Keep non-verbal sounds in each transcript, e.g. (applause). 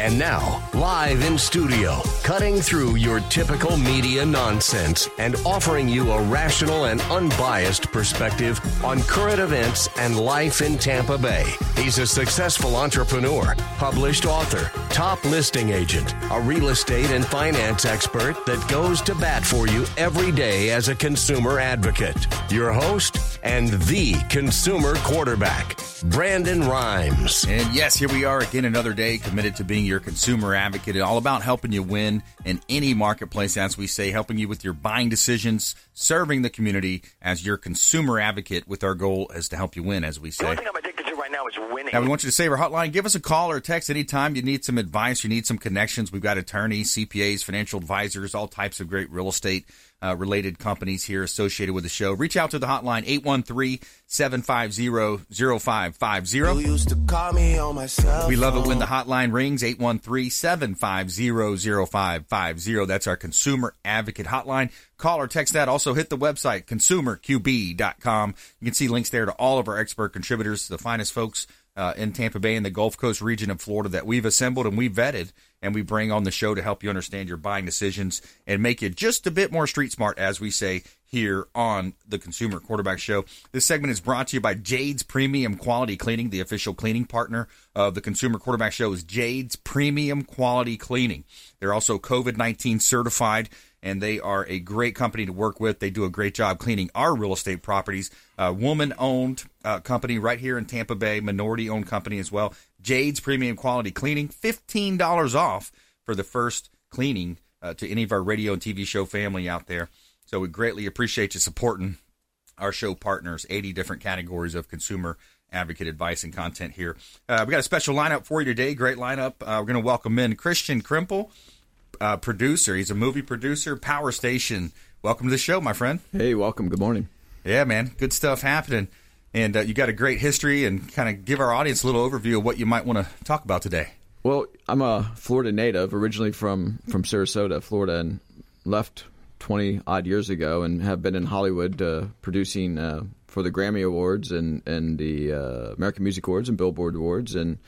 And now, live in studio, cutting through your typical media nonsense and offering you a rational and unbiased perspective on current events and life in Tampa Bay. He's a successful entrepreneur, published author, top listing agent, a real estate and finance expert that goes to bat for you every day as a consumer advocate. Your host and the consumer quarterback, Brandon Rhyms. And yes, here we are again another day committed to being your consumer advocate all about helping you win in any marketplace, as we say, helping you with your buying decisions, serving the community as your consumer advocate with our goal is to help you win, as we say. Now is winning. Now, we want you to save our hotline. Give us a call or text anytime you need some advice, you need some connections. We've got attorneys, CPAs, financial advisors, all types of great real estate uh, related companies here associated with the show. Reach out to the hotline 813-750-0550. We love it when the hotline rings 813-750-0550. That's our consumer advocate hotline. Call or text that. Also hit the website consumerqb.com. You can see links there to all of our expert contributors, the finest folks uh, in Tampa Bay and the Gulf Coast region of Florida that we've assembled and we've vetted and we bring on the show to help you understand your buying decisions and make you just a bit more street smart, as we say here on the Consumer Quarterback Show. This segment is brought to you by Jade's Premium Quality Cleaning, the official cleaning partner of the Consumer Quarterback Show is Jade's Premium Quality Cleaning. They're also COVID 19 certified and they are a great company to work with. They do a great job cleaning our real estate properties. A woman owned uh, company right here in Tampa Bay, minority owned company as well. Jade's Premium Quality Cleaning, $15 off for the first cleaning uh, to any of our radio and TV show family out there. So we greatly appreciate you supporting our show partners, 80 different categories of consumer advocate advice and content here. Uh, we got a special lineup for you today. Great lineup. Uh, we're going to welcome in Kristian Krempel, uh, producer. He's a movie producer, Power Station. Welcome to the show, my friend. Hey, welcome. Good morning. Yeah, man. Good stuff happening. And uh, you got a great history and kind of give our audience a little overview of what you might want to talk about today. Well, I'm a Florida native, originally from, from Sarasota, Florida, and left 20 odd years ago and have been in Hollywood uh, producing uh, for the Grammy Awards and, and the uh, American Music Awards and Billboard Awards. And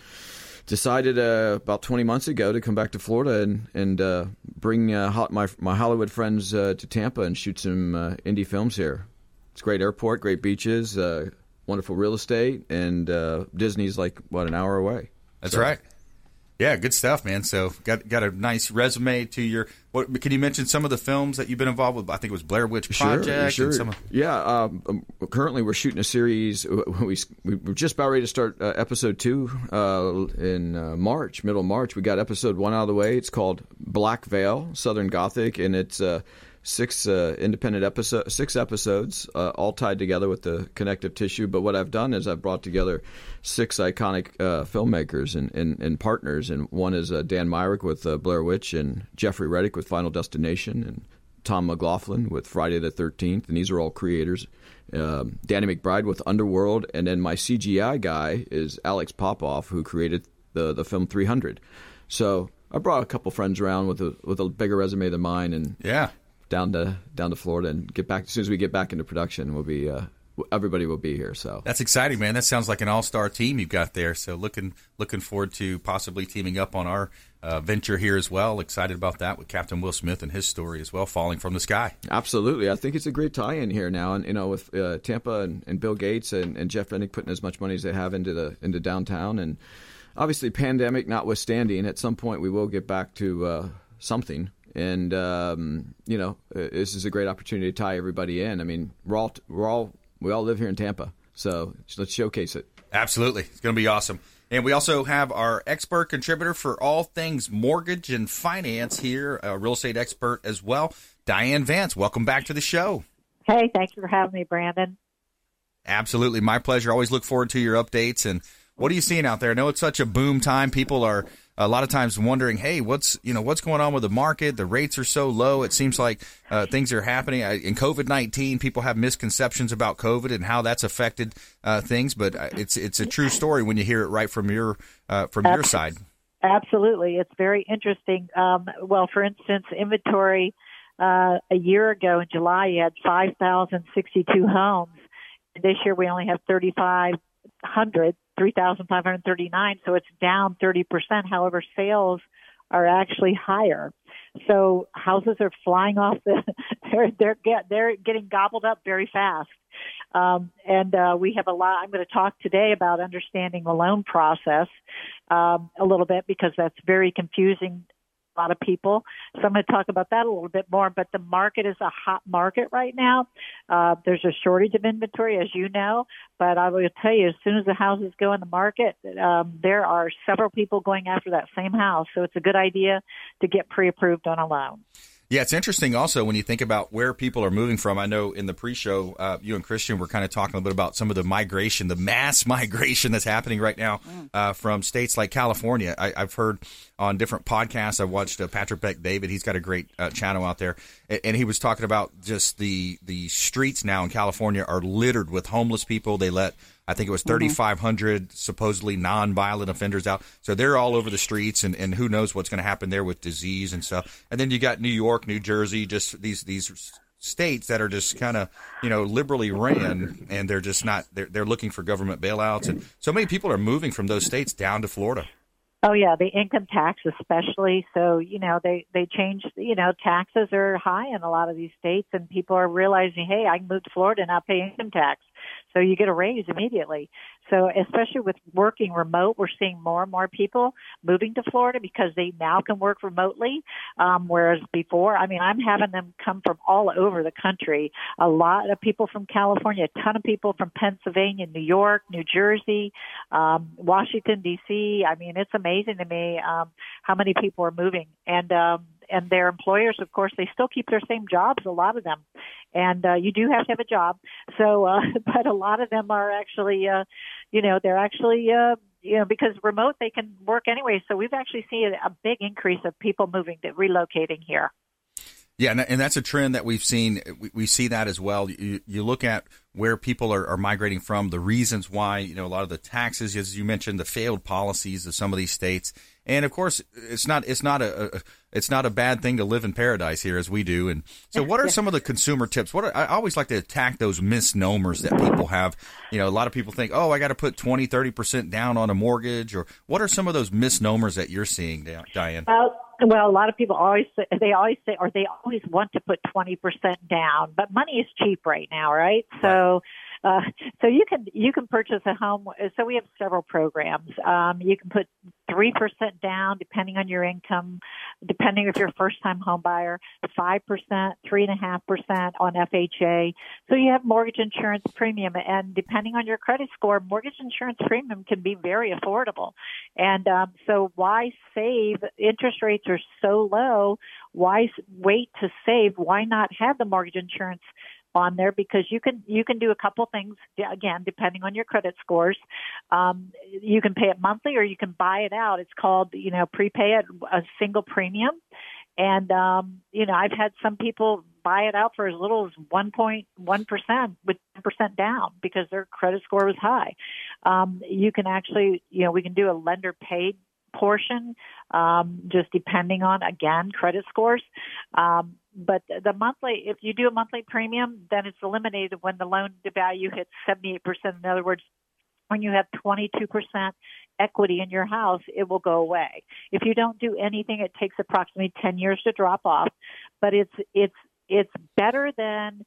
decided uh, about 20 months ago to come back to Florida and, and uh, bring uh, my, my Hollywood friends to Tampa and shoot some indie films here. It's a great airport, great beaches, wonderful real estate, and uh, Disney's like what an hour away. That's so. right. Yeah, good stuff, man. So got got a nice resume to your. What can you mention some of the films that you've been involved with? I think it was Blair Witch Project. Sure, sure. Of- yeah. Um, um, currently, we're shooting a series. (laughs) We we're just about ready to start uh, episode two uh, in uh, March, middle of March. We got episode one out of the way. It's called Black Veil, Southern Gothic, and it's uh, six uh, independent episode, six episodes, uh, all tied together with the connective tissue. But what I've done is I've brought together six iconic uh, filmmakers and, and, and, partners, and one is uh, Dan Myrick with uh, Blair Witch, and Jeffrey Reddick with Final Destination, and Tom McLoughlin with Friday the Thirteenth, and these are all creators. Um, Danny McBride with Underworld, and then my CGI guy is Alex Popoff, who created the the film 300. So I brought a couple friends around with a with a bigger resume than mine, and yeah, down to down to Florida and get back as soon as we get back into production. We'll be uh, everybody will be here. So that's exciting, man. That sounds like an all star team you've got there. So looking looking forward to possibly teaming up on our uh, venture here as well. Excited about that with Captain Will Smith and his story as well, falling from the sky. Absolutely, I think it's a great tie in here now, and you know with uh, Tampa and, and, Bill Gates and, and Jeff Reddick putting as much money as they have into the into downtown and. Obviously, pandemic notwithstanding, at some point we will get back to uh, something and um, you know uh, this is a great opportunity to tie everybody in. I mean, we're all we're all we all live here in Tampa, so let's showcase it. Absolutely, it's going to be awesome. And we also have our expert contributor for all things mortgage and finance here, a real estate expert as well, Diane Vance. Welcome back to the show. Hey, thanks for having me, Brandon. Absolutely, my pleasure. Always look forward to your updates. And what are you seeing out there? I know it's such a boom time. People are a lot of times wondering, hey, what's you know what's going on with the market? The rates are so low. It seems like uh, things are happening in COVID nineteen. People have misconceptions about COVID and how that's affected uh, things, but uh, it's it's a true story when you hear it right from your uh, from your side. Absolutely, it's very interesting. Um, well, for instance, inventory uh, a year ago in July, you had five thousand sixty two homes. This year, we only have 3,500, 3,539. So it's down 30%. However, sales are actually higher. So houses are flying off the, (laughs) they're, they're, get, they're getting gobbled up very fast. Um, and uh, we have a lot. I'm going to talk today about understanding the loan process um, a little bit because that's very confusing a lot of people. So I'm going to talk about that a little bit more. But the market is a hot market right now. Uh, there's a shortage of inventory, as you know. But I will tell you, as soon as the houses go in the market, um, there are several people going after that same house. So it's a good idea to get pre-approved on a loan. Yeah, it's interesting also when you think about where people are moving from. I know in the pre-show, uh, you and Kristian were kind of talking a little bit about some of the migration, the mass (laughs) migration that's happening right now mm. uh, from states like California. I, have heard on different podcasts. I've watched uh, Patrick Bet-David. He's got a great uh, channel out there, and, and he was talking about just the the streets now in California are littered with homeless people. They let I think it was 3,500 mm-hmm. supposedly non-violent offenders out. So they're all over the streets, and, and who knows what's going to happen there with disease and stuff. And then you got New York, New Jersey, just these these states that are just kind of you know liberally ran, and they're just not they're they're looking for government bailouts, and so many people are moving from those states down to Florida. Oh yeah, the income tax especially. So you know they they changed. You know taxes are high in a lot of these states, and people are realizing, hey, I can move to Florida and not pay income tax. So you get a raise immediately. So especially with working remote, we're seeing more and more people moving to Florida because they now can work remotely. Um, whereas before, I mean, I'm having them come from all over the country. A lot of people from California, a ton of people from Pennsylvania, New York, New Jersey, um, Washington D.C. I mean, it's amazing to me um, how many people are moving. And um, and their employers, of course, they still keep their same jobs. A lot of them, and uh, you do have to have a job. So, uh, (laughs) but a lot of them are actually, uh, you know, they're actually. Uh, you know, because remote they can work anyway. So we've actually seen a big increase of people moving to relocating here. Yeah, and, that's a trend that we've seen. We, see that as well. You, look at where people are, migrating from, the reasons why, you know, a lot of the taxes, as you mentioned, the failed policies of some of these states, and of course, it's not it's not a, a it's not a bad thing to live in paradise here as we do. And so, what are some of the consumer tips? What are, I always like to attack those misnomers that people have. You know, a lot of people think, oh, I got to put 20, 30 percent down on a mortgage, or what are some of those misnomers that you're seeing, Diane? Well, well, a lot of people always say, they always say, or they always want to put twenty percent down, but money is cheap right now, right? So. Uh, so you can you can purchase a home. So we have several programs. Um, you can put three percent down, depending on your income, depending if you're a first time home buyer. Five percent, three and a half percent on FHA. So you have mortgage insurance premium, and depending on your credit score, mortgage insurance premium can be very affordable. And um, so why save? Interest rates are so low. Why wait to save? Why not have the mortgage insurance? On there because you can you can do a couple things again depending on your credit scores. Um, you can pay it monthly or you can buy it out. It's called you know prepay it a single premium, and um, you know I've had some people buy it out for as little as 1.1% with 10% down because their credit score was high. Um, you can actually, you know, we can do a lender paid portion, um, just depending on again credit scores. Um, but the monthly, if you do a monthly premium, then it's eliminated when the loan to value hits 78%. In other words, when you have 22% equity in your house, it will go away. If you don't do anything, it takes approximately 10 years to drop off, but it's it's it's better than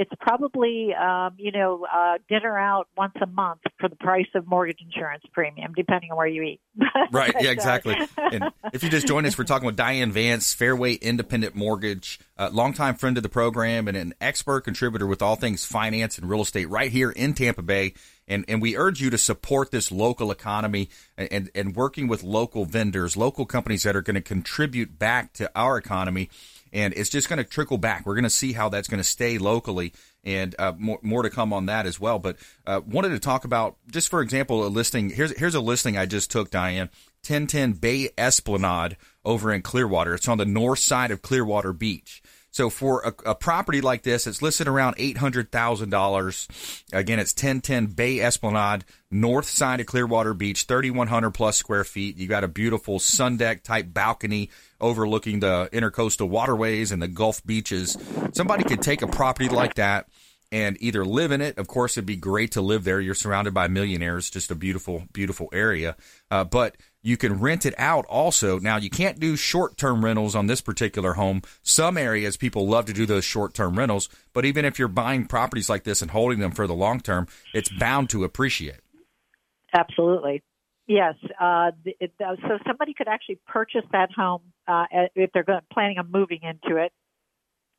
it's probably um, you know uh, dinner out once a month for the price of mortgage insurance premium, depending on where you eat. (laughs) right. Yeah. Exactly. and if you just join us, we're talking with Diane Vance, Fairway Independent Mortgage, uh, longtime friend of the program, and an expert contributor with all things finance and real estate right here in Tampa Bay. And, and we urge you to support this local economy and, and, and working with local vendors, local companies that are going to contribute back to our economy and it's just going to trickle back. We're going to see how that's going to stay locally, and uh, more, more to come on that as well. But uh, wanted to talk about just for example a listing. Here's here's a listing I just took, Diane. 1010 Bay Esplanade over in Clearwater. It's on the north side of Clearwater Beach. So for a, a property like this, it's listed around eight hundred thousand dollars. Again, it's ten ten Bay Esplanade, north side of Clearwater Beach, thirty one hundred plus square feet. You got a beautiful sun deck type balcony overlooking the intercoastal waterways and the Gulf beaches. Somebody could take a property like that and either live in it. Of course, it'd be great to live there. You're surrounded by millionaires, just a beautiful, beautiful area. Uh, but you can rent it out also. Now, you can't do short term rentals on this particular home. Some areas people love to do those short term rentals, but even if you're buying properties like this and holding them for the long term, it's bound to appreciate. Absolutely. Yes. Uh, it, uh, so somebody could actually purchase that home uh, if they're planning on moving into it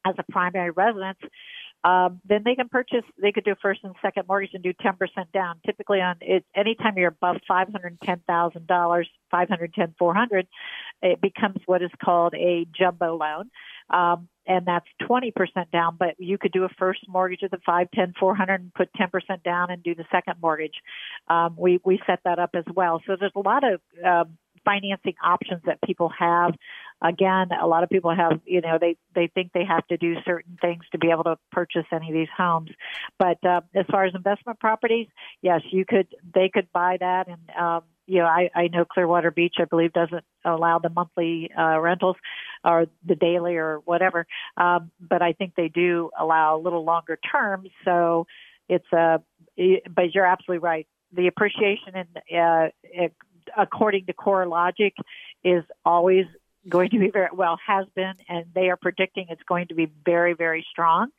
as a primary residence um, then they can purchase. They could do first and second mortgage and do ten percent down. Typically, on it, anytime you're above five hundred ten thousand dollars, five hundred ten four hundred, it becomes what is called a jumbo loan, um, and that's twenty percent down. But you could do a first mortgage of the five ten four hundred and put ten percent down and do the second mortgage. Um, we we set that up as well. So there's a lot of um, financing options that people have again, a lot of people have, you know, they they think they have to do certain things to be able to purchase any of these homes. But uh, as far as investment properties, yes, you could. They could buy that, and um, you know, I, I know Clearwater Beach, I believe, doesn't allow the monthly uh, rentals or the daily or whatever. Um, but I think they do allow a little longer term. So it's a. But you're absolutely right. The appreciation in uh, according to CoreLogic is always going to be very well has been, and they are predicting it's going to be very very strong.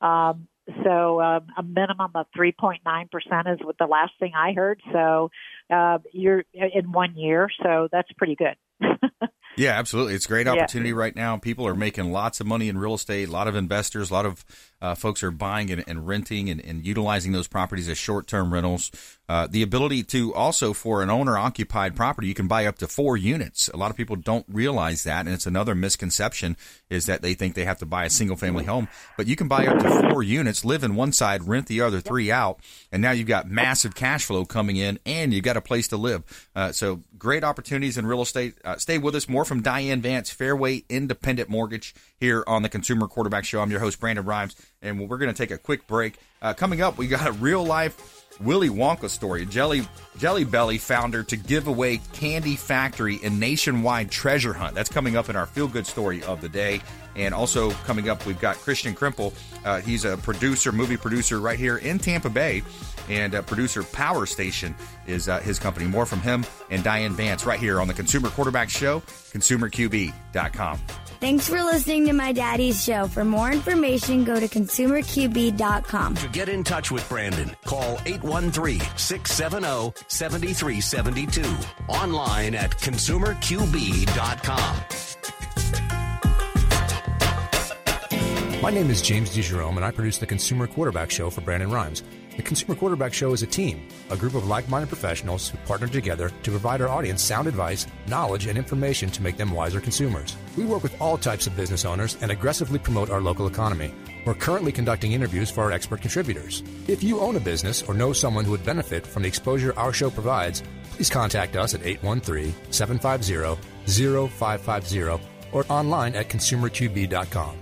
Um, so um, a minimum of 3.9 percent is what the last thing I heard. So uh, you're in one year, so that's pretty good. (laughs) Yeah, absolutely. It's a great opportunity yeah. right now. People are making lots of money in real estate. A lot of investors, a lot of uh, folks are buying and, and renting and, and, utilizing those properties as short-term rentals. Uh, the ability to also, for an owner-occupied property, you can buy up to four units. A lot of people don't realize that, and it's another misconception is that they think they have to buy a single-family home. But you can buy up to four units, live in one side, rent the other three out, and now you've got massive cash flow coming in, and you've got a place to live. Uh, so great opportunities in real estate. Uh, stay with us. More from Diane Vance, Fairway Independent Mortgage, here on the Consumer Quarterback Show. I'm your host, Brandon Rhyms and we're going to take a quick break. Uh, coming up, we got a real life Willy Wonka story. Jelly Jelly Belly founder to give away Candy Factory and nationwide treasure hunt. That's coming up in our feel good story of the day. And also coming up, we've got Kristian Krempel. Uh, he's a producer, movie producer right here in Tampa Bay, and uh, producer Power Station is uh, his company. More from him and Diane Vance right here on the Consumer Quarterback Show, consumerqb.com. Thanks for listening to my daddy's show. For more information, go to consumerqb.com. To get in touch with Brandon, call 813 670 7372. Online at consumerqb.com. My name is James DeJerome, and I produce the Consumer Quarterback Show for Brandon Rhyms. The Consumer Quarterback Show is a team, a group of like minded professionals who partner together to provide our audience sound advice, knowledge, and information to make them wiser consumers. We work with all types of business owners and aggressively promote our local economy. We're currently conducting interviews for our expert contributors. If you own a business or know someone who would benefit from the exposure our show provides, please contact us at 813 750 0550 or online at consumerqb.com.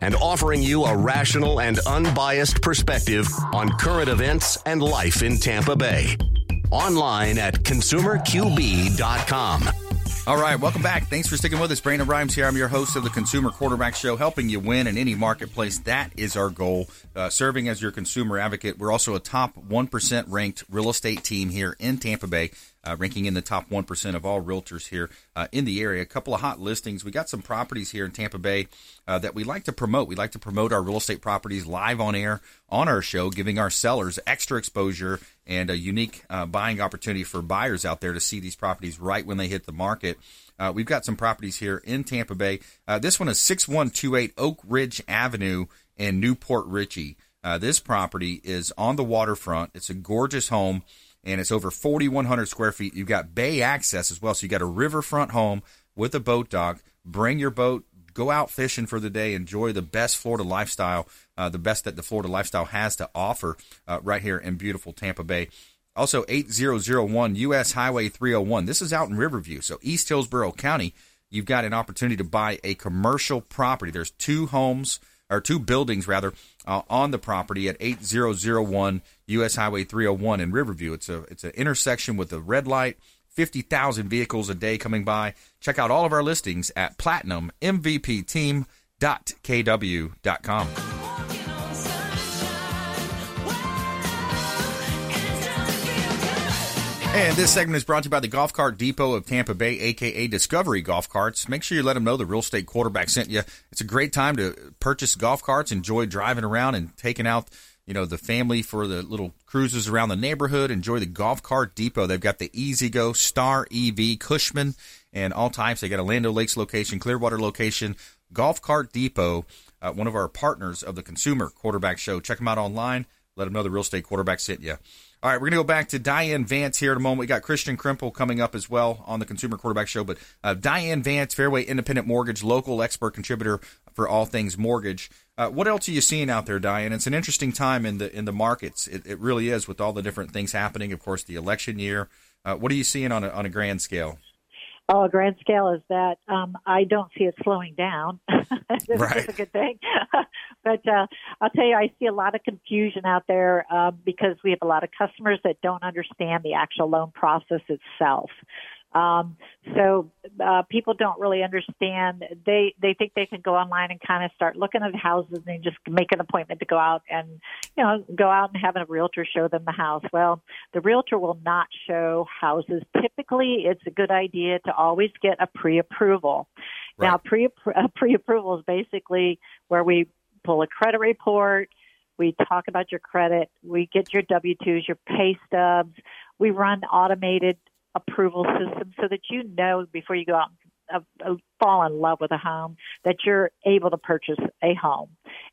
and offering you a rational and unbiased perspective on current events and life in Tampa Bay. Online at consumerqb.com. All right, welcome back. Thanks for sticking with us. Brandon Rhyms here. I'm your host of the Consumer Quarterback Show, helping you win in any marketplace. That is our goal. Uh, serving as your consumer advocate. We're also a top 1% ranked real estate team here in Tampa Bay. Uh, ranking in the top 1% of all realtors here uh, in the area. A couple of hot listings. We got some properties here in Tampa Bay uh, that we like to promote. We like to promote our real estate properties live on air on our show, giving our sellers extra exposure and a unique uh, buying opportunity for buyers out there to see these properties right when they hit the market. Uh, we've got some properties here in Tampa Bay. Uh, this one is 6128 Oak Ridge Avenue in New Port Richey. This property is on the waterfront. It's a gorgeous home, and it's over 4,100 square feet. You've got bay access as well, so you got a riverfront home with a boat dock. Bring your boat, go out fishing for the day, enjoy the best Florida lifestyle, uh, the best that the Florida lifestyle has to offer uh, right here in beautiful Tampa Bay. Also, 8001 US Highway 301. This is out in Riverview. So, East Hillsborough County, you've got an opportunity to buy a commercial property. There's two homes, or two buildings rather, uh, on the property at 8001 US Highway 301 in Riverview. It's a it's an intersection with a red light. 50,000 vehicles a day coming by. Check out all of our listings at platinummvpteam.kw.com. And this segment is brought to you by the Golf Cart Depot of Tampa Bay, aka Discovery Golf Carts. Make sure you let them know the real estate quarterback sent you. It's a great time to purchase golf carts, enjoy driving around and taking out, you know, the family for the little cruises around the neighborhood. Enjoy the Golf Cart Depot. They've got the E-Z-GO Star EV, Cushman, and all types. They got a Land Lakes location, Clearwater location, Golf Cart Depot, uh, one of our partners of the Consumer Quarterback Show. Check them out online. Let them know the real estate quarterback sent you. All right, we're going to go back to Diane Vance here in a moment. We got Kristian Krempel coming up as well on the Consumer Quarterback Show. But uh, Diane Vance, Fairway Independent Mortgage, local expert contributor for all things mortgage. Uh, what else are you seeing out there, Diane? It's an interesting time in the in the markets. It, it really is with all the different things happening. Of course, the election year. Uh, what are you seeing on a, on a grand scale? Oh, a grand scale is that um, I don't see it slowing down. (laughs) That's right. a good thing. (laughs) but uh, I'll tell you, I see a lot of confusion out there um, because we have a lot of customers that don't understand the actual loan process itself. Um, so uh, people don't really understand. They they think they can go online and kind of start looking at houses and just make an appointment to go out and you know go out and have a realtor show them the house. Well, the realtor will not show houses. Typically, it's a good idea to always get a pre-approval. Right. Now, pre pre-approval is basically where we pull a credit report. We talk about your credit. We get your W 2s, your pay stubs. We run automated approval system so that you know before you go out and uh, uh, fall in love with a home that you're able to purchase a home.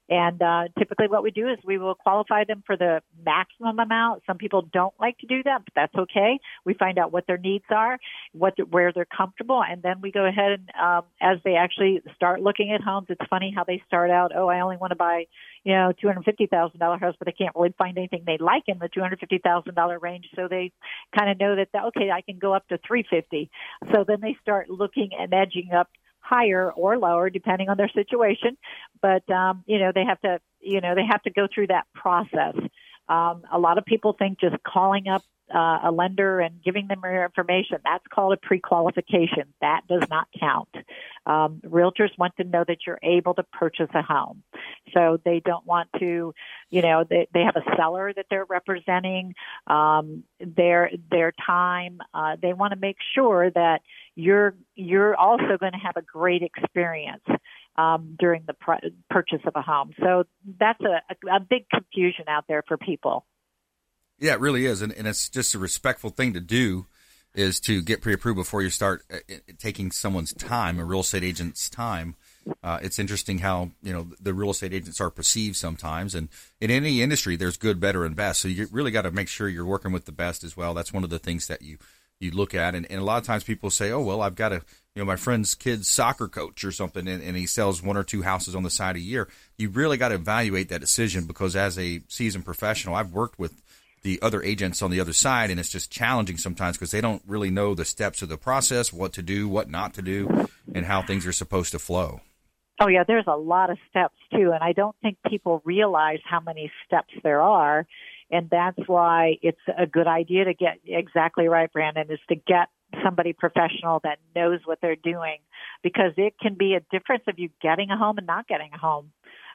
And uh, typically, what we do is we will qualify them for the maximum amount. Some people don't like to do that, but that's okay. We find out what their needs are, what where they're comfortable, and then we go ahead and um, as they actually start looking at homes. It's funny how they start out. Oh, I only want to buy, you know, two hundred fifty thousand dollar house, but they can't really find anything they like in the two hundred fifty thousand dollar range. So they kind of know that okay, I can go up to three fifty. So then they start looking and edging up higher or lower depending on their situation. But um you know they have to you know they have to go through that process. Um a lot of people think just calling up uh, a lender and giving them your information that's called a pre-qualification that does not count um, realtors want to know that you're able to purchase a home so they don't want to you know they, they have a seller that they're representing um, their their time uh, they want to make sure that you're you're also going to have a great experience um, during the pr- purchase of a home. So that's a, a, a big confusion out there for people. Yeah, it really is, and, and it's just a respectful thing to do is to get pre-approved before you start uh, taking someone's time, a real estate agent's time. Uh, it's interesting how you know the real estate agents are perceived sometimes, and in any industry, there's good, better, and best. So you really got to make sure you're working with the best as well. That's one of the things that you you look at, and, and a lot of times people say, "Oh, well, I've got a you know my friend's kid's soccer coach or something, and, and he sells one or two houses on the side a year." You really got to evaluate that decision because as a seasoned professional, I've worked with the other agents on the other side, and it's just challenging sometimes because they don't really know the steps of the process, what to do, what not to do, and how things are supposed to flow. Oh yeah, there's a lot of steps too, and I don't think people realize how many steps there are, and that's why it's a good idea to get exactly right, Brandon, is to get somebody professional that knows what they're doing, because it can be a difference of you getting a home and not getting a home.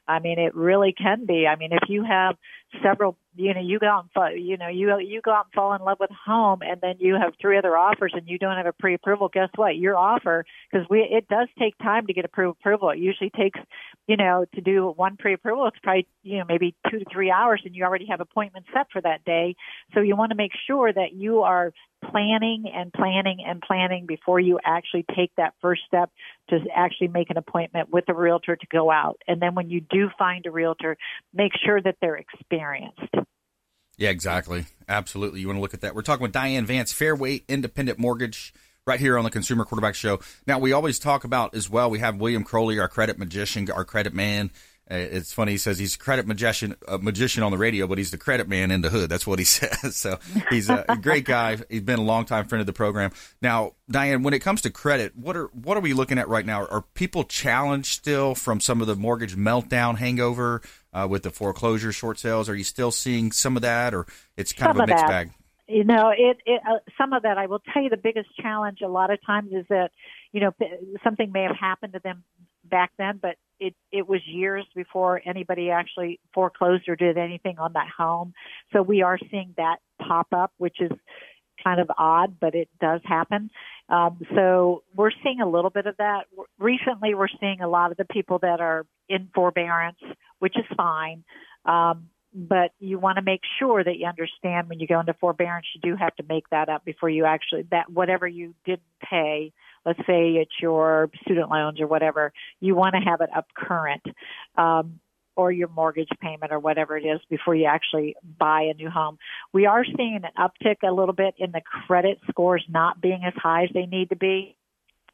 I mean, it really can be. I mean, if you have several you know you go out and fall, you know you you go out and fall in love with home and then you have three other offers and you don't have a pre-approval guess what your offer because we it does take time to get a pre-approval it usually takes you know to do one pre-approval it's probably you know maybe two to three hours and you already have appointments set for that day so you want to make sure that you are planning and planning and planning before you actually take that first step to actually make an appointment with a realtor to go out. And then when you do find a realtor, make sure that they're experienced. Yeah, exactly. Absolutely. You want to look at that. We're talking with Diane Vance, Fairway Independent Mortgage, right here on the Consumer Quarterback Show. Now, we always talk about as well, we have William Crowley, our credit magician, our credit man. Uh, it's funny. He says he's a credit magician, a magician on the radio, but he's the credit man in the hood. That's what he (laughs) says. So he's a, great guy. He's been a long time friend of the program. Now, Diane, when it comes to credit, what are what are we looking at right now? Are people challenged still from some of the mortgage meltdown hangover uh, with the foreclosure short sales? Are you still seeing some of that, or it's kind some of a mixed of bag? You know, it, it uh, some of that. I will tell you, the biggest challenge a lot of times is that you know something may have happened to them back then, but it it was years before anybody actually foreclosed or did anything on that home. So we are seeing that pop up, which is kind of odd, but it does happen. Um, so we're seeing a little bit of that. Recently, we're seeing a lot of the people that are in forbearance, which is fine. Um, but you want to make sure that you understand when you go into forbearance, you do have to make that up before you actually that whatever you didn't pay let's say it's your student loans or whatever, you want to have it up current. Um, or your mortgage payment or whatever it is before you actually buy a new home. We are seeing an uptick a little bit in the credit scores not being as high as they need to be.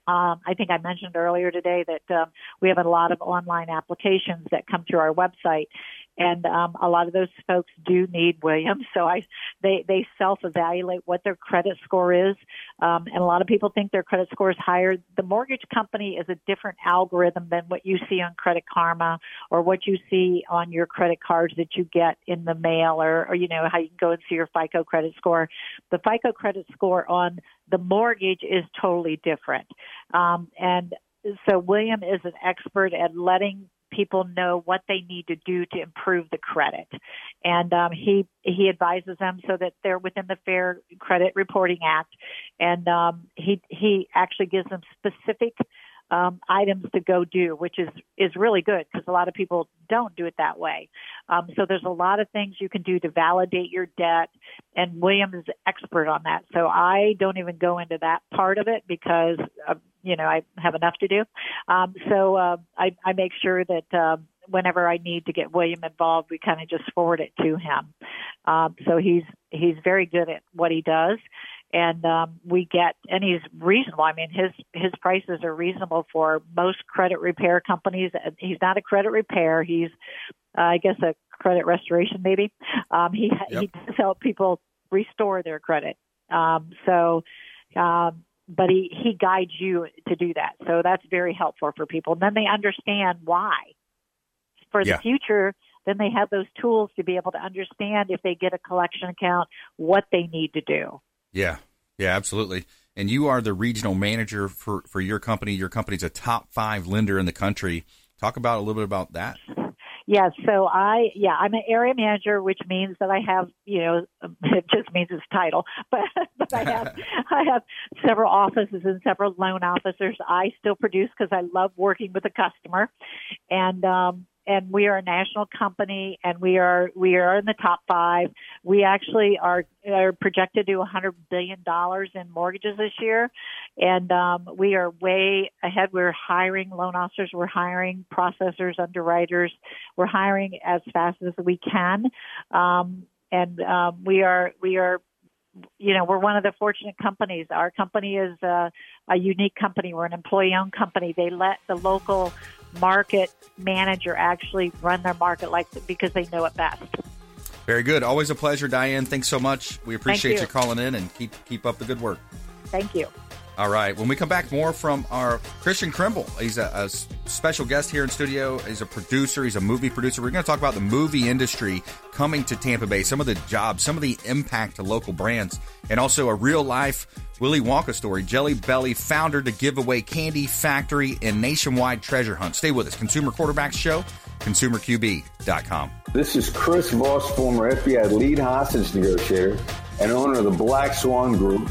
Um, I think I mentioned earlier today that um, we have a lot of online applications that come through our website, and um, a lot of those folks do need Williams. So I they they self evaluate what their credit score is, um, and a lot of people think their credit score is higher. The mortgage company is a different algorithm than what you see on Credit Karma or what you see on your credit cards that you get in the mail, or, or you know how you can go and see your FICO credit score. The FICO credit score on the mortgage is totally different, um, and so William is an expert at letting people know what they need to do to improve the credit, and um, he he advises them so that they're within the Fair Credit Reporting Act, and um, he he actually gives them specific um, items to go do, which is is really good because a lot of people don't do it that way. Um, so there's a lot of things you can do to validate your debt, and William is expert on that. So I don't even go into that part of it because uh, you know I have enough to do. Um, so uh, I, I make sure that. Um, whenever I need to get William involved, we kind of just forward it to him. Um, so he's he's very good at what he does, and um, we get and he's reasonable. I mean, his his prices are reasonable for most credit repair companies. He's not a credit repair. He's uh, I guess a credit restoration maybe. Um, he yep. he does help people restore their credit. Um, so. Um, but he, he guides you to do that. So that's very helpful for people. And then they understand why. For yeah. the future, then they have those tools to be able to understand if they get a collection account, what they need to do. Yeah, yeah, absolutely. And you are the regional manager for, for your company. Your company's a top five lender in the country. Talk about a little bit about that. Yes, yeah, so I yeah I'm an area manager, which means that I have you know (laughs) it just means it's title, (laughs) but but I have (laughs) I have several offices and several loan officers. I still produce because I love working with the customer, and um, and we are a national company and we are we are in the top five. We actually are are projected to do 100 billion dollars in mortgages this year, and um, we are way ahead. We're hiring loan officers, we're hiring processors, underwriters, we're hiring as fast as we can, um, and um, we are we are you know, we're one of the fortunate companies. Our company is a, a unique company. We're an employee owned company. They let the local market manager actually run their market like because they know it best. Very good. Always a pleasure, Diane. Thanks so much. We appreciate you. you calling in and keep keep up the good work. Thank you. All right. When we come back, more from our Kristian Krempel. He's a, a, special guest here in studio. He's a producer. He's a movie producer. We're going to talk about the movie industry coming to Tampa Bay, some of the jobs, some of the impact to local brands, and also a real life Willy Wonka story. Jelly Belly founder to give away Candy Factory and nationwide treasure hunt. Stay with us. Consumer Quarterbacks Show ConsumerQB.com. This is Chris Voss, former FBI lead hostage negotiator and owner of the Black Swan Group,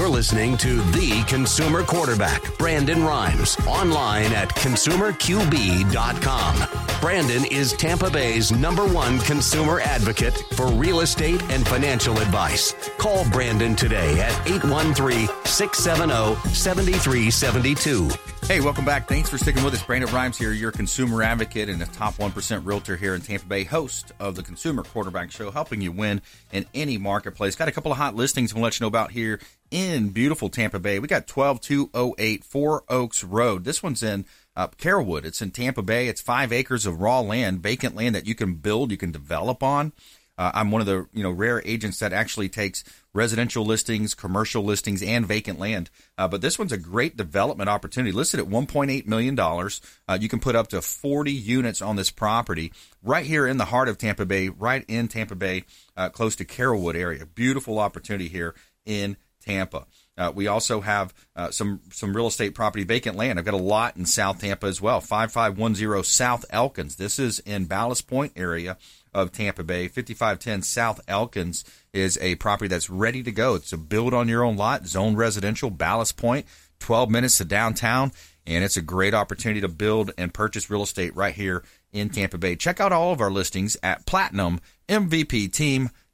You're listening to The Consumer Quarterback, Brandon Rhyms, online at consumerqb.com. Brandon is Tampa Bay's number one consumer advocate for real estate and financial advice. Call Brandon today at 813 670 7372. Hey, welcome back. Thanks for sticking with us. Brandon Rhyms here, your consumer advocate and a top 1% realtor here in Tampa Bay, host of the Consumer Quarterback Show, helping you win in any marketplace. Got a couple of hot listings we'll let you know about here in beautiful Tampa Bay. We got 12208 Four Oaks Road. This one's in uh, Carrollwood. It's in Tampa Bay. It's five acres of raw land, vacant land that you can build, you can develop on. Uh, I'm one of the you know rare agents that actually takes residential listings, commercial listings, and vacant land. Uh, but this one's a great development opportunity. Listed at 1.8 million dollars, uh, you can put up to 40 units on this property right here in the heart of Tampa Bay, right in Tampa Bay, uh, close to Carrollwood area. Beautiful opportunity here in Tampa. Uh, we also have uh, some some real estate property vacant land. I've got a lot in South Tampa as well. Five five one zero South Elkins. This is in Ballast Point area of Tampa Bay. 5510 South Elkins is a property that's ready to go. It's a build on your own lot, zone residential, Ballast Point, 12 minutes to downtown, and it's a great opportunity to build and purchase real estate right here in Tampa Bay. Check out all of our listings at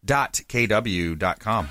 platinummvpteam.kw.com.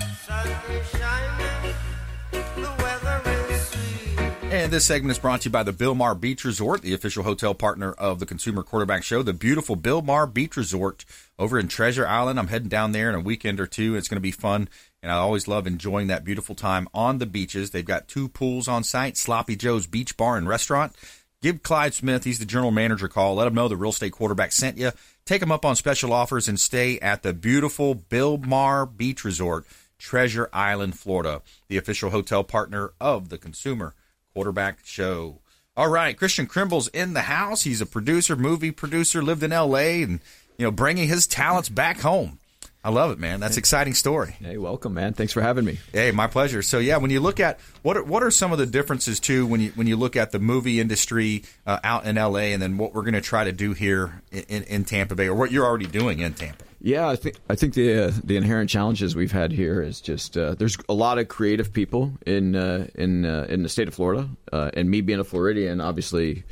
And this segment is brought to you by the Bilmar Beach Resort, the official hotel partner of the Consumer Quarterback Show. The beautiful Bilmar Beach Resort over in Treasure Island. I'm heading down there in a weekend or two. It's going to be fun, and I always love enjoying that beautiful time on the beaches. They've got two pools on site, Sloppy Joe's Beach Bar and Restaurant. Give Clyde Smith, he's the general manager, call. Let him know the real estate quarterback sent you. Take them up on special offers and stay at the beautiful Bill Bilmar Beach Resort, Treasure Island, Florida, the official hotel partner of the Consumer Quarterback Show. All right, Kristian Krempel's in the house. He's a producer, movie producer, lived in L.A. and you know bringing his talents back home. I love it, man. That's an exciting story. Hey, welcome, man. Thanks for having me. Hey, my pleasure. So, yeah, when you look at what are, what are some of the differences too when you when you look at the movie industry uh, out in L.A. and then what we're going to try to do here in, in Tampa Bay or what you're already doing in Tampa? Yeah, I think I think the uh, the inherent challenges we've had here is just uh, there's a lot of creative people in uh, in uh, in the state of Florida, uh, and me being a Floridian, obviously,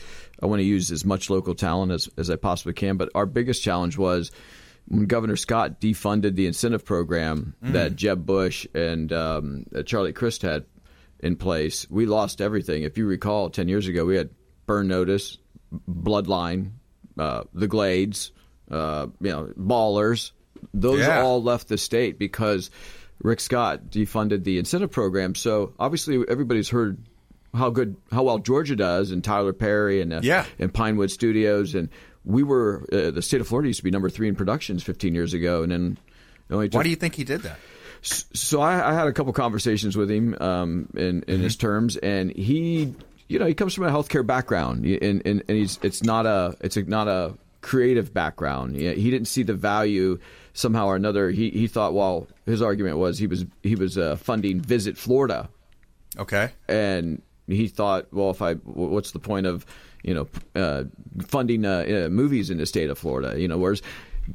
I want to use as much local talent as as I possibly can. But our biggest challenge was when Governor Scott defunded the incentive program mm. that Jeb Bush and um, Charlie Crist had in place. We lost everything. If you recall, ten years ago, we had Burn Notice, Bloodline, uh, the Glades uh, you know, ballers. Those yeah. all left the state because Rick Scott defunded the incentive program. So obviously, everybody's heard how good, how well Georgia does, and Tyler Perry and uh, yeah. and Pinewood Studios, and we were uh, the state of Florida used to be number three in productions 15 years ago, and then only took, why do you think he did that? So I, I had a couple conversations with him um, in in mm-hmm. his terms, and he, you know, he comes from a healthcare background, and, and, and he's it's not a it's a, not a creative background. He didn't see the value somehow or another. He he thought, well, his argument was he was he was uh, funding Visit Florida. Okay. And he thought, well, if I, what's the point of, you know, uh, funding uh, uh movies in the state of Florida? You know, whereas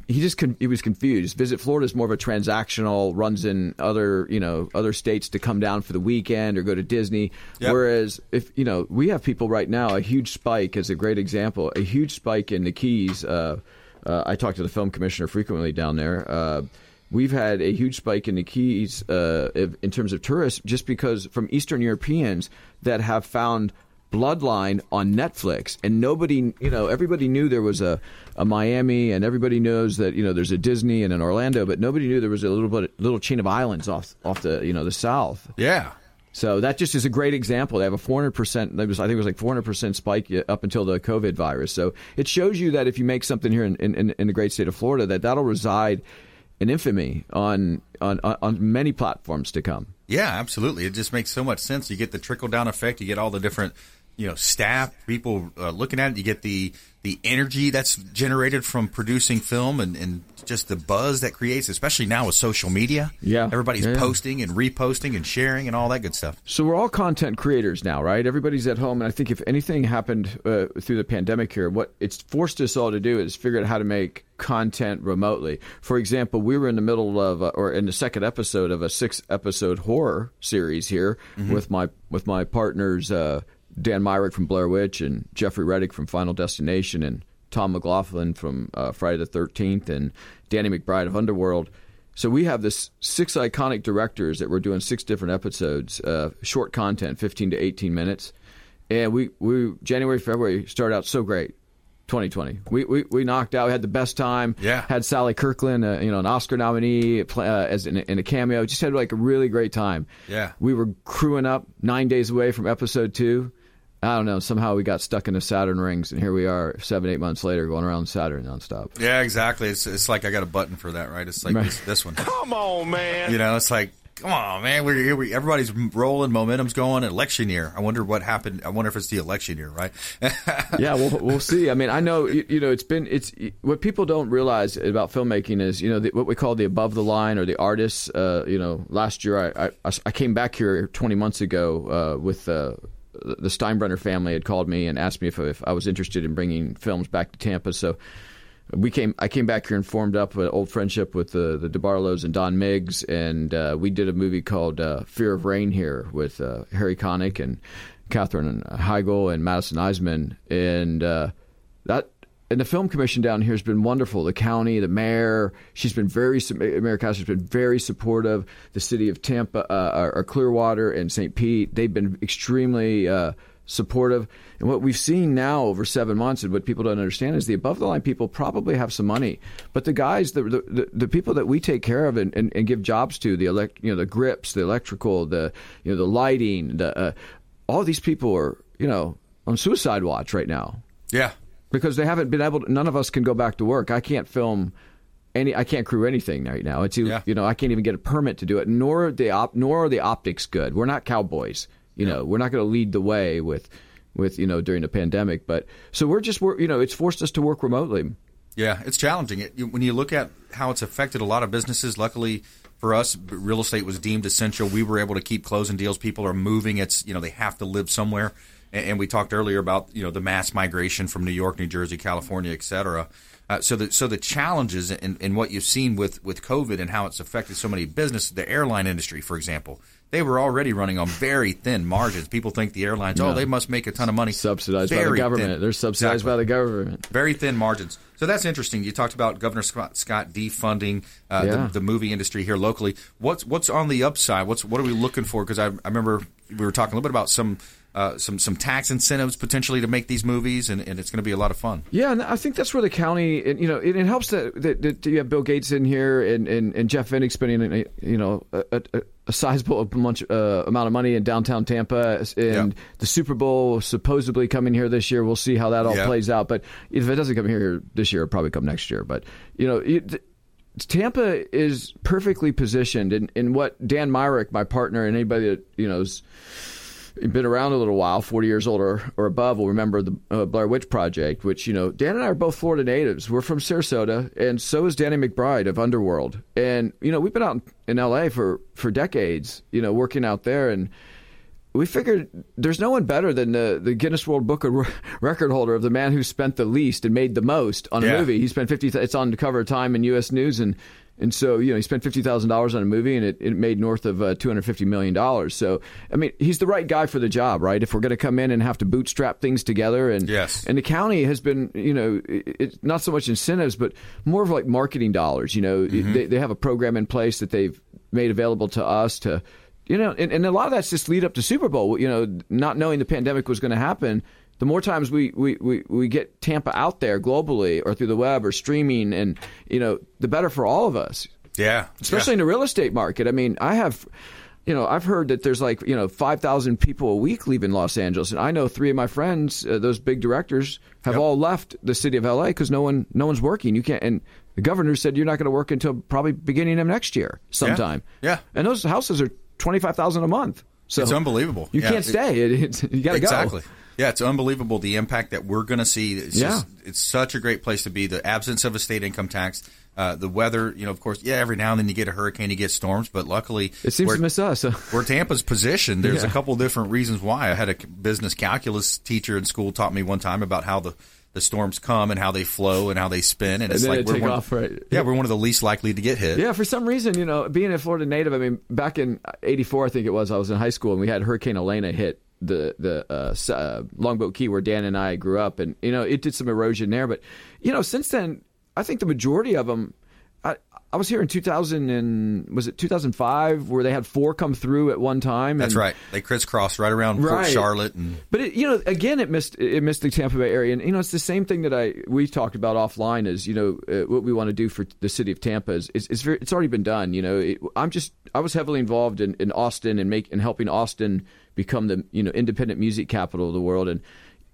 he just con- he was confused. Visit Florida is more of a transactional, runs in other you know other states to come down for the weekend or go to Disney. Yep. Whereas if you know we have people right now, a huge spike is a great example. A huge spike in the Keys. Uh, uh, I talk to the film commissioner frequently down there. Uh, we've had a huge spike in the Keys uh, in terms of tourists just because from Eastern Europeans that have found Bloodline on Netflix, and nobody, you know, everybody knew there was a, a Miami, and everybody knows that you know there's a Disney and an Orlando, but nobody knew there was a little bit little chain of islands off off the you know the south. Yeah. So that just is a great example. They have a 400 percent. I think it was like 400 percent spike up until the COVID virus. So it shows you that if you make something here in, in, in the great state of Florida, that that'll reside and infamy on, on on many platforms to come. Yeah, absolutely. It just makes so much sense. You get the trickle down effect. You get all the different, you know, staff people uh, looking at it. You get the the energy that's generated from producing film and, and just the buzz that creates, especially now with social media. Yeah, everybody's yeah. posting and reposting and sharing and all that good stuff. So we're all content creators now, right? Everybody's at home, and I think if anything happened uh, through the pandemic here, what it's forced us all to do is figure out how to make content remotely. For example, we were in the middle of, uh, or in the second episode of a six-episode horror series here Mm-hmm. with my with my partners. Dan Myrick from Blair Witch and Jeffrey Reddick from Final Destination and Tom McLoughlin from uh, Friday the 13th and Danny McBride of Underworld. So we have this six iconic directors that we're doing six different episodes, uh, short content, 15 to 18 minutes. And we, we January, February started out so great. 2020. We, we we knocked out. We had the best time. Yeah. Had Sally Kirkland, uh, you know, an Oscar nominee uh, as in in a cameo. Just had like a really great time. Yeah. We were crewing up nine days away from episode two. I don't know. Somehow we got stuck in the Saturn rings, and here we are, seven, eight months later, going around Saturn nonstop. Yeah, exactly. It's it's like I got a button for that, right? It's like Right. this, this one. Come on, man. You know, it's like, come on, man. We're here. We, everybody's rolling. Momentum's going. Election year. I wonder what happened. I wonder if it's the election year, right? (laughs) yeah, we'll we'll see. I mean, I know you, you know it's been it's what people don't realize about filmmaking is you know the, what we call the above the line or the artists. Uh, you know, last year I, I I came back here 20 months ago uh, with. Uh, the Steinbrenner family had called me and asked me if, if I was interested in bringing films back to Tampa. So we came. I came back here and formed up an old friendship with the the DeBartolos and Don Miggs, and uh, we did a movie called uh, Fear of Rain here with uh, Harry Connick and Katherine Heigl and Madison Iseman, and uh, that. And the film commission down here has been wonderful. The county, the mayor, she's been very. Mayor Castor's been very supportive. The city of Tampa, uh, or Clearwater, and St. Pete, they've been extremely uh, supportive. And what we've seen now over seven months, and what people don't understand, is the above the line people probably have some money, but the guys, the the, the people that we take care of and, and, and give jobs to, the elect, you know, the grips, the electrical, the you know, the lighting, the uh, all these people are you know on suicide watch right now yeah. Because they haven't been able. to None of us can go back to work. I can't film. Any, I can't crew anything right now. It's Yeah. you know I can't even get a permit to do it. Nor the op, nor are the optics good. We're not cowboys. You know we're not going to lead the way with with you know during the pandemic. But so we're just we're, you know it's forced us to work remotely. Yeah, it's challenging. It, when you look at how it's affected a lot of businesses, luckily for us, real estate was deemed essential. We were able to keep closing deals. People are moving. It's you know they have to live somewhere. And, we talked earlier about you know the mass migration from New York, New Jersey, California, et cetera. Uh, so the so the challenges in, in what you've seen with with COVID and how it's affected so many businesses, the airline industry, for example. They were already running on very thin margins. People think the airlines, oh, they must make a ton of money. Subsidized by the government. thin. They're subsidized Exactly by the government. very thin margins. So that's interesting. You talked about Governor Scott, Scott defunding uh, Yeah. the, the movie industry here locally. What's what's on the upside? What's what are we looking for? Because I, I remember we were talking a little bit about some uh, some some tax incentives potentially to make these movies, and, and it's going to be a lot of fun. Yeah, and I think that's where the county, and, you know, it, it helps that, that, that you have Bill Gates in here and, and, and Jeff Vinik spending, a- you know, a, a, a sizable (laughs) bunch, uh, amount of money in downtown Tampa, and Yeah. the Super Bowl supposedly coming here this year. We'll see how that all Yeah. plays out. But if it doesn't come here this year, it'll probably come next year. But you know, it, Tampa is perfectly positioned in, in what Dan Myrick, my partner, and anybody that you know is been around a little while, 40 years old or, or above, will remember the uh, Blair Witch Project, which, you know, Dan and I are both Florida natives. We're from Sarasota, and so is Danny McBride of Underworld. And, you know, we've been out in LA for, for decades, you know, working out there. And we figured there's no one better than the, the Guinness World Book of Re- Record holder of the man who spent the least and made the most on a Yeah. movie. He spent 50, it's on the cover of Time and U.S. News. And, and so, you know, he spent $50,000 on a movie and it, it made north of uh, $250 million. So, I mean, he's the right guy for the job, right? If we're going to come in and have to bootstrap things together. And, Yes. and the county has been, you know, it, it's not so much incentives, but more of like marketing dollars. You know, they, they have a program in place that they've made available to us to, you know, and, and a lot of that's just lead up to Super Bowl. You know, not knowing the pandemic was going to happen. The more times we, we, we, we get Tampa out there globally or through the web or streaming, and you know, the better for all of us. Yeah, Especially in the real estate market. I mean, I have, you know, I've heard that there's like you know five thousand people a week leaving Los Angeles, and I know three of my friends, uh, those big directors, have Yep. all left the city of LA because no one no one's working. You can't and the governor said you're not going to work until probably beginning of next year sometime. Yeah. And those houses are twenty five thousand a month. So it's unbelievable. You Yeah, can't stay. It, it's, you got to exactly. go. Yeah, it's unbelievable the impact that we're going to see. It's Yeah. just, it's such a great place to be. The absence of a state income tax, uh, the weather. You know, of course, yeah. Every now and then you get a hurricane, you get storms, but luckily It seems to miss us. (laughs) where Tampa's positioned, there's a Yeah. couple different reasons why. I had a business calculus teacher in school taught me one time about how the the storms come and how they flow and how they spin, and And it's like we're one, off, right? Yeah, we're one of the least likely to get hit. Yeah, for some reason, you know, being a Florida native, I mean, back in '84, I think it was, I was in high school and we had Hurricane Elena hit the the uh, uh, Longboat Key where Dan and I grew up, and you know, it did some erosion there. But you know, since then, I think the majority of them. I, was here in 2000 and was it 2005 where they had four come through at one time. That's right. They crisscrossed right around Port Right. Charlotte and But it, you know, again, it missed it missed the Tampa Bay area, and you know, it's the same thing that I we talked about offline. Is you know uh, what we want to do for the city of Tampa is it's it's, very, it's already been done. You know, it, I'm just I was heavily involved in, in Austin and make and helping Austin become the you know independent music capital of the world, and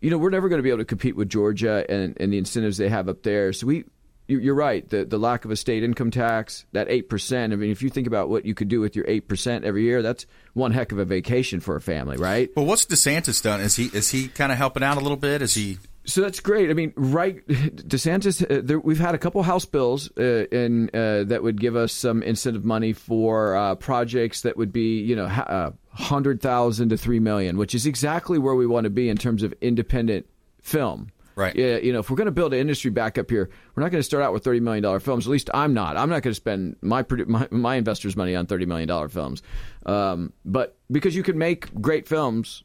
you know we're never going to be able to compete with Georgia and and the incentives they have up there. So we. You- You're right. The the lack of a state income tax, that eight percent. I mean, if you think about what you could do with your eight percent every year, that's one heck of a vacation for a family, right? Well, what's DeSantis done? Is he is he kind of helping out a little bit? Is he? So that's great. I mean, right? (laughs) DeSantis, uh, there, we've had a couple House bills uh, in uh, that would give us some incentive money for uh, projects that would be, you know, ha- uh, hundred thousand to three million, which is exactly where we want to be in terms of independent film. Right. Yeah, you know, if we're going to build an industry back up here, we're not going to start out with thirty million dollar films. At least I'm not. I'm not going to spend my, produ- my my investors' money on thirty million dollar films. Um, but because you can make great films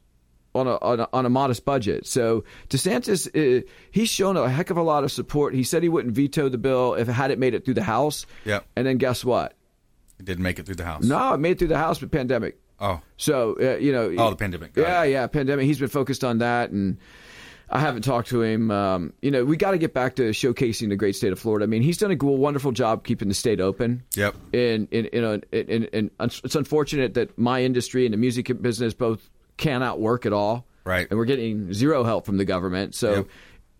on a, on a on a modest budget. So DeSantis, uh, he's shown a heck of a lot of support. He said he wouldn't veto the bill if it had it made it through the House. Yeah. And then guess what? He didn't make it through the house. No, it made it through the House, but pandemic. Oh. So uh, you know. Oh, the pandemic. Got Yeah, yeah, pandemic. He's been focused on that, and I haven't talked to him. Um, you know, we got to get back to showcasing the great state of Florida. I mean, he's done a wonderful job keeping the state open. Yep. And know, and, and, and it's unfortunate that my industry and the music business both cannot work at all. Right. And we're getting zero help from the government. So Yep.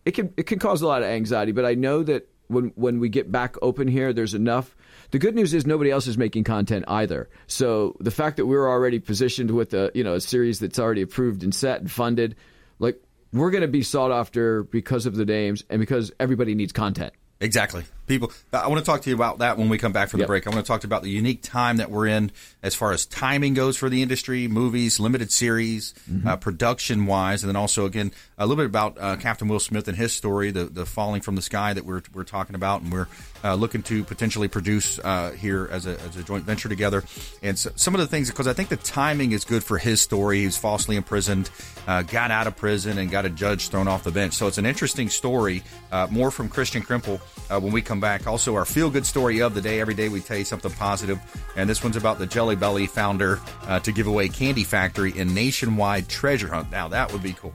it can it can cause a lot of anxiety. But I know that when when we get back open here, there's enough. The good news is nobody else is making content either. So the fact that we're already positioned with a you know a series that's already approved and set and funded, like we're going to be sought after because of the names and because everybody needs content. Exactly. People, I want to talk to you about that when we come back from the break. I want to talk to you about the unique time that we're in as far as timing goes for the industry, movies, limited series, Mm-hmm. uh, production wise, and then also again a little bit about uh, Captain Will Smith and his story, the the falling from the sky that we're we're talking about, and we're uh, looking to potentially produce uh, here as a as a joint venture together, and so, some of the things because I think the timing is good for his story. He was falsely imprisoned, uh, got out of prison, and got a judge thrown off the bench. So it's an interesting story. Uh, more from Kristian Krempel uh, when we come back. Also, our feel good story of the day. Every day we tell you something positive, and this one's about the Jelly Belly founder uh, to give away Candy Factory in nationwide treasure hunt. Now that would be cool.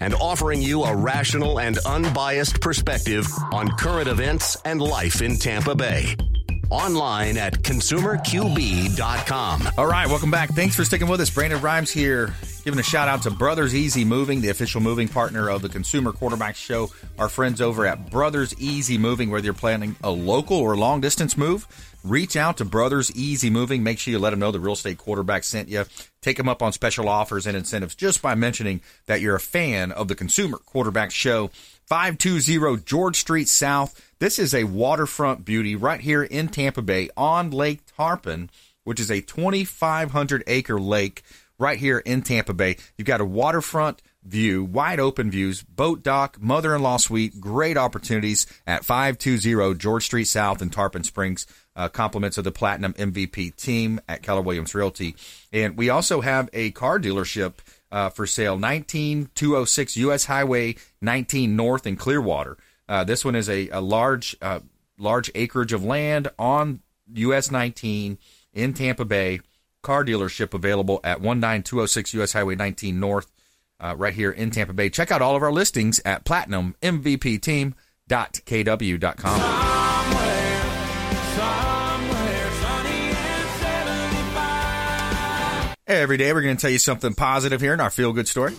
and offering you a rational and unbiased perspective on current events and life in Tampa Bay. Online at consumerqb.com. All right, welcome back. Thanks for sticking with us. Brandon Rhyms here, giving a shout out to Brothers Easy Moving, the official moving partner of the Consumer Quarterback Show. Our friends over at Brothers Easy Moving, whether you're planning a local or long distance move, reach out to Brothers Easy Moving. Make sure you let them know the real estate quarterback sent you. Take them up on special offers and incentives just by mentioning that you're a fan of the Consumer Quarterback Show. 520 George Street South. This is a waterfront beauty right here in Tampa Bay on Lake Tarpon, which is a 2,500 acre lake right here in Tampa Bay. You've got a waterfront view, wide open views, boat dock, mother in law suite, great opportunities at 520 George Street South in Tarpon Springs. Uh, compliments of the Platinum MVP team at Keller Williams Realty. And we also have a car dealership uh, for sale 19206 US Highway 19 North in Clearwater. Uh, this one is a, a large uh, large acreage of land on US 19 in Tampa Bay. Car dealership available at 19206 US Highway 19 North, uh, right here in Tampa Bay. Check out all of our listings at platinummvpteam.kw.com. Every day we're going to tell you something positive here in our feel good story.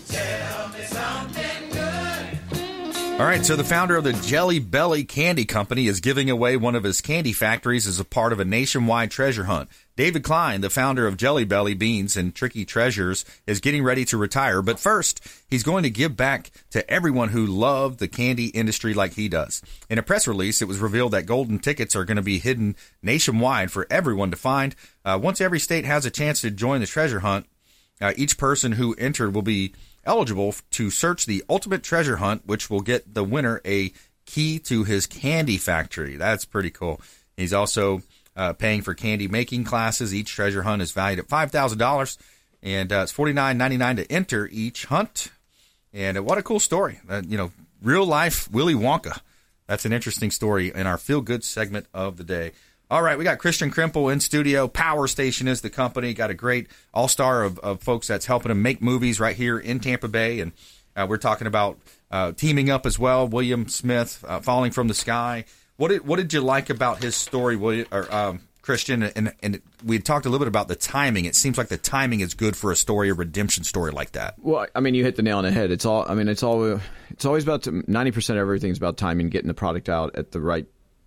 All right, so the founder of the Jelly Belly Candy Company is giving away one of his candy factories as a part of a nationwide treasure hunt. David Klein, the founder of Jelly Belly Beans and Tricky Treasures, is getting ready to retire, but first, he's going to give back to everyone who loved the candy industry like he does. In a press release, it was revealed that golden tickets are going to be hidden nationwide for everyone to find. Uh, once every state has a chance to join the treasure hunt, uh, each person who entered will be eligible to search the ultimate treasure hunt, which will get the winner a key to his candy factory. That's pretty cool. He's also uh, paying for candy making classes. Each treasure hunt is valued at five thousand dollars, and uh, it's forty nine ninety nine to enter each hunt. And uh, what a cool story! Uh, you know, real life Willy Wonka. That's an interesting story in our feel good segment of the day. All right, we got Kristian Krempel in studio. Power Station is the company. Got a great all star of, of folks that's helping him make movies right here in Tampa Bay. And uh, we're talking about uh, teaming up as well. William Smith, uh, Falling from the Sky. What did what did you like about his story, William, or um, Christian? And and we talked a little bit about the timing. It seems like the timing is good for a story, a redemption story like that. Well, I mean, you hit the nail on the head. It's all. I mean, it's all. It's always about ninety percent of everything's about timing, getting the product out at the right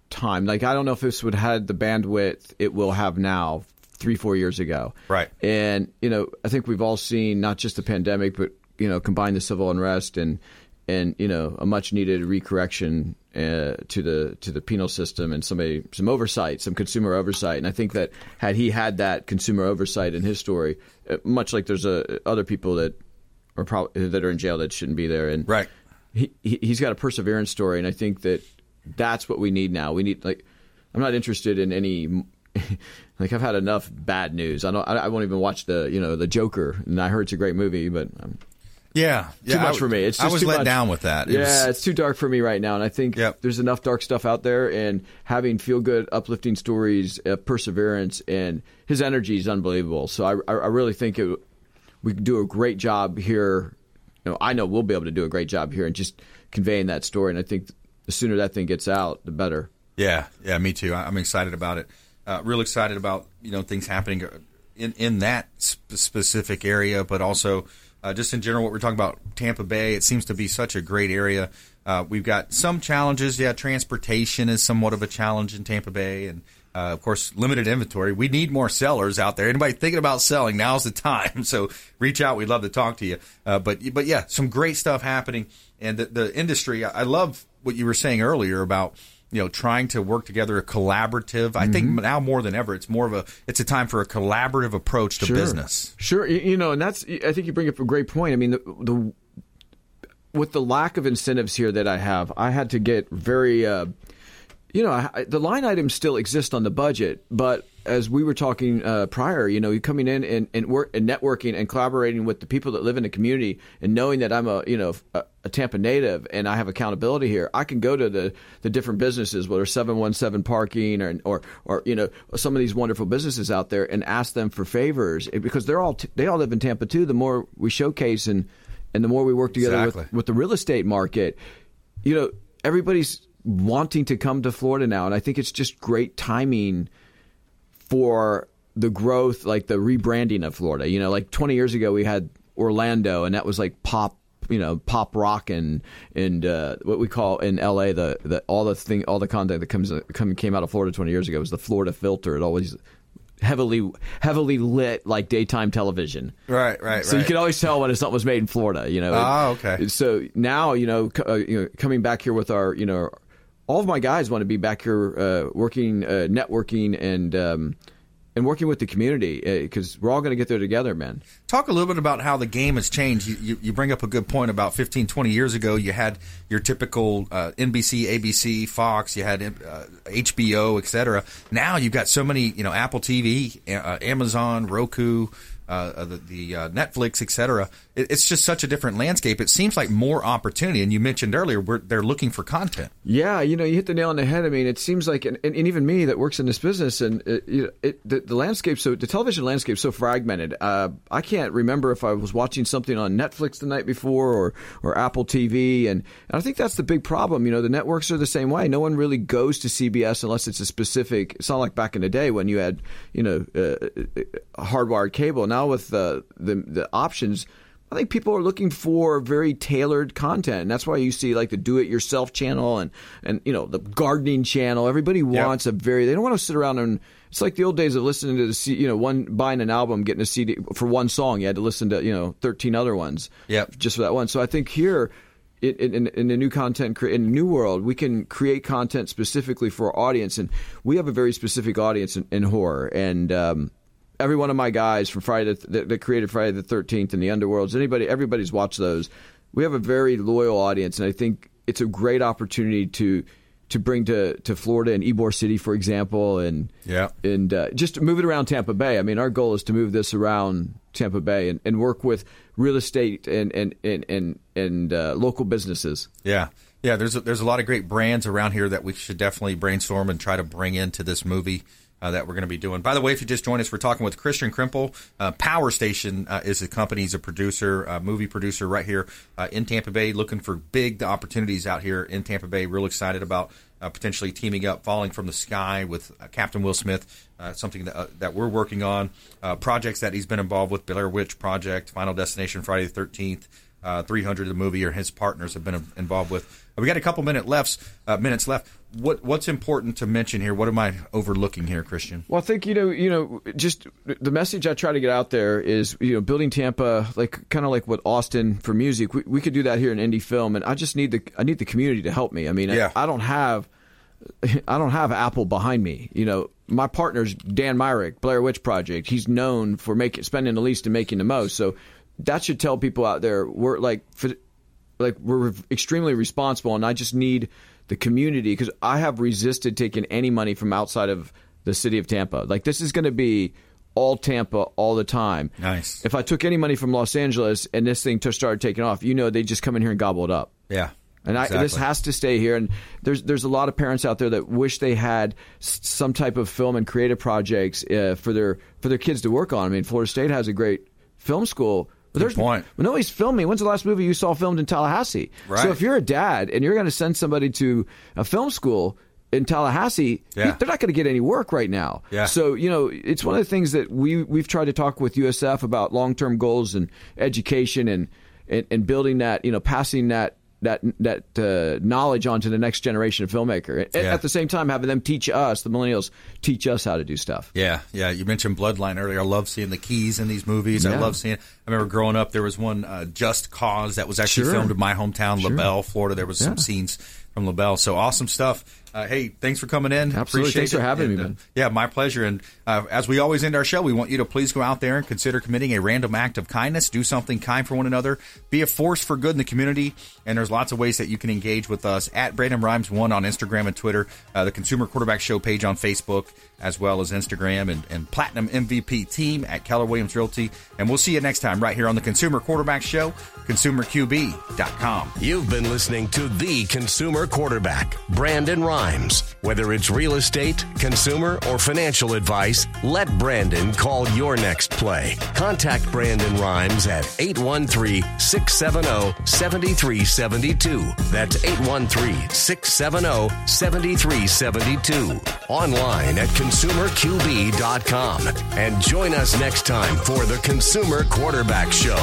time. Like I don't know if this would have had the bandwidth it will have now three, four years ago. Right. And, you know, I think we've all seen not just the pandemic, but, you know, combine the civil unrest and, and, you know, a much needed recorrection uh, to the to the penal system and somebody some oversight, some consumer oversight. And I think that had he had that consumer oversight in his story, uh, much like there's a, other people that are probably that are in jail that shouldn't be there, and right, he he's got a perseverance story, and I think that that's what we need now. We need like I'm not interested in any (laughs) like I've had enough bad news. I don't. I won't even watch the you know the Joker, and I heard it's a great movie, but um, yeah, yeah, too much I, for me. It's I was let much. down with that. It yeah, was, it's too dark for me right now, and I think yep. there's enough dark stuff out there. And having feel good, uplifting stories, uh, perseverance, and his energy is unbelievable. So I, I really think it, we can do a great job here. You know, I know we'll be able to do a great job here and just conveying that story. And I think the sooner that thing gets out, the better. Yeah, yeah, me too. I'm excited about it. Uh, real excited about you know things happening in in that sp- specific area, but also uh, just in general what we're talking about Tampa Bay. It seems to be such a great area. Uh, we've got some challenges. Yeah, transportation is somewhat of a challenge in Tampa Bay, and uh, of course, limited inventory. We need more sellers out there. Anybody thinking about selling? Now's the (laughs) time. So reach out. We'd love to talk to you. Uh, but but yeah, some great stuff happening, and the, the industry. I love what you were saying earlier about you know trying to work together a collaborative mm-hmm. i think Mm-hmm. now more than ever it's more of a it's a time for a collaborative approach to sure. business sure you know and that's i think you bring up a great point i mean the, the with the lack of incentives here that i have i had to get very uh, you know, I, the line items still exist on the budget, but as we were talking uh, prior, you know, you coming in and, and work and networking and collaborating with the people that live in the community and knowing that I'm a, you know, a, a Tampa native and I have accountability here, I can go to the, the different businesses, whether 717 parking or, or, or, you know, some of these wonderful businesses out there and ask them for favors because they're all, t- they all live in Tampa too. The more we showcase and, and the more we work together Exactly. with, with the real estate market, you know, everybody's wanting to come to Florida now, and I think it's just great timing for the growth, like the rebranding of Florida. You know, like 20 years ago we had Orlando, and that was like pop. You know, pop rock and and uh, what we call in LA the, the all the thing all the content that comes come, came out of Florida 20 years ago was the Florida filter. It always heavily heavily lit like daytime television. Right, right, So you right. can always tell when something was made in Florida. You know. Oh, okay. So now you know, uh, you know, coming back here with our, you know, all of my guys want to be back here uh, working, uh, networking, and um, and working with the community because we're all going to get there together, man. Talk a little bit about how the game has changed. You, you, you bring up a good point about 15, 20 years ago. You had your typical uh, NBC, ABC, Fox. You had uh, HBO, etc. Now you've got so many, you know, Apple TV, uh, Amazon, Roku, uh, the, the uh, Netflix, etc. It, it's just such a different landscape. It seems like more opportunity. And you mentioned earlier, they're looking for content. Yeah, you know, you hit the nail on the head. I mean, it seems like, and, and even me that works in this business, and it, it, the, the landscape, so the television landscape, is so fragmented. Uh, I can't remember if I was watching something on Netflix the night before or or Apple TV, and, and I think that's the big problem. You know, the networks are the same way. No one really goes to CBS unless it's a specific. It's not like back in the day when you had, you know, uh, hardwired cable. Now with the the, the options. I think people are looking for very tailored content, and that's why you see like the do-it-yourself channel and and you know the gardening channel. Everybody wants a very. They don't want to sit around and. It's like the old days of listening to the C, you know one buying an album, getting a CD for one song. You had to listen to you know thirteen other ones. yeah, just for that one. So I think here. In, in, in the new content in the new world, we can create content specifically for our audience, and we have a very specific audience in, in horror. And um, every one of my guys from Friday the, that, that created Friday the Thirteenth and the Underworlds, anybody, everybody's watched those. We have a very loyal audience, and I think it's a great opportunity to to bring to, to Florida and Ybor City, for example, and Yeah. and uh, just move it around Tampa Bay. I mean, our goal is to move this around Tampa Bay and, and work with real estate and and and and, and uh, local businesses. Yeah, yeah. There's a, there's a lot of great brands around here that we should definitely brainstorm and try to bring into this movie. Uh, that we're going to be doing. By the way, if you just joined us, we're talking with Kristian Krempel. Uh, Power Station uh, is a company. He's a producer, uh, movie producer right here uh, in Tampa Bay, looking for big opportunities out here in Tampa Bay. Real excited about uh, potentially teaming up, falling from the sky with Captain Will Smith. Something that, that we're working on. Projects that he's been involved with: Blair Witch Project, Final Destination, Friday the Thirteenth uh, 300 the movie or his partners have been involved with. We got a couple minute left, uh, minutes left. What what's important to mention here? What am I overlooking here, Kristian? Well, I think you know, you know, just the message I try to get out there is, you know, building Tampa, like kind of like what Austin for music. We, we could do that here in indie film, and I just need the I need the community to help me. I mean, Yeah. I, I don't have (laughs) I don't have Apple behind me. You know, my partner's Dan Myrick, Blair Witch Project. He's known for making spending the least and making the most. So that should tell people out there we're like for, like we're extremely responsible, and I just need the community because I have resisted taking any money from outside of the city of Tampa. Like this is going to be all Tampa all the time. Nice. If I took any money from Los Angeles and this thing just started taking off, you know, they just come in here and gobble it up. Yeah. And I, this has to stay here. And there's there's a lot of parents out there that wish they had some type of film and creative projects uh, for their for their kids to work on. I mean, Florida State has a great film school. But there's point. But nobody's filming. When's the last movie you saw filmed in Tallahassee? Right. So if you're a dad and you're going to send somebody to a film school in Tallahassee, Yeah. they're not going to get any work right now. Yeah. So you know, it's one of the things that we we've tried to talk with USF about long term goals and education and, and and building that you know passing that that that uh, knowledge onto the next generation of filmmaker. At, Yeah. at the same time, having them teach us, the millennials, teach us how to do stuff. Yeah, yeah. You mentioned Bloodline earlier. I love seeing the keys in these movies. I love seeing. I remember growing up, there was one uh, Just Cause that was actually Sure. filmed in my hometown, Sure. LaBelle, Florida. There was some scenes from LaBelle. So awesome stuff. Uh, hey, thanks for coming in. Absolutely. Appreciate Thanks for having And, me, uh, yeah, my pleasure. And uh, as we always end our show, we want you to please go out there and consider committing a random act of kindness. Do something kind for one another. Be a force for good in the community. And there's lots of ways that you can engage with us at Brandon Rhyms One on Instagram and Twitter, uh, the Consumer Quarterback Show page on Facebook, as well as Instagram, and, and Platinum MVP Team at Keller Williams Realty. And we'll see you next time right here on the Consumer Quarterback Show, ConsumerQB.com. You've been listening to the consumer quarterback, Brandon Rhyms. Whether it's real estate, consumer, or financial advice, let Brandon call your next play. Contact Brandon Rhyms at 813 670 7372. That's 813 670 7372. Online at consumerqb.com. And join us next time for the Consumer Quarterback Show.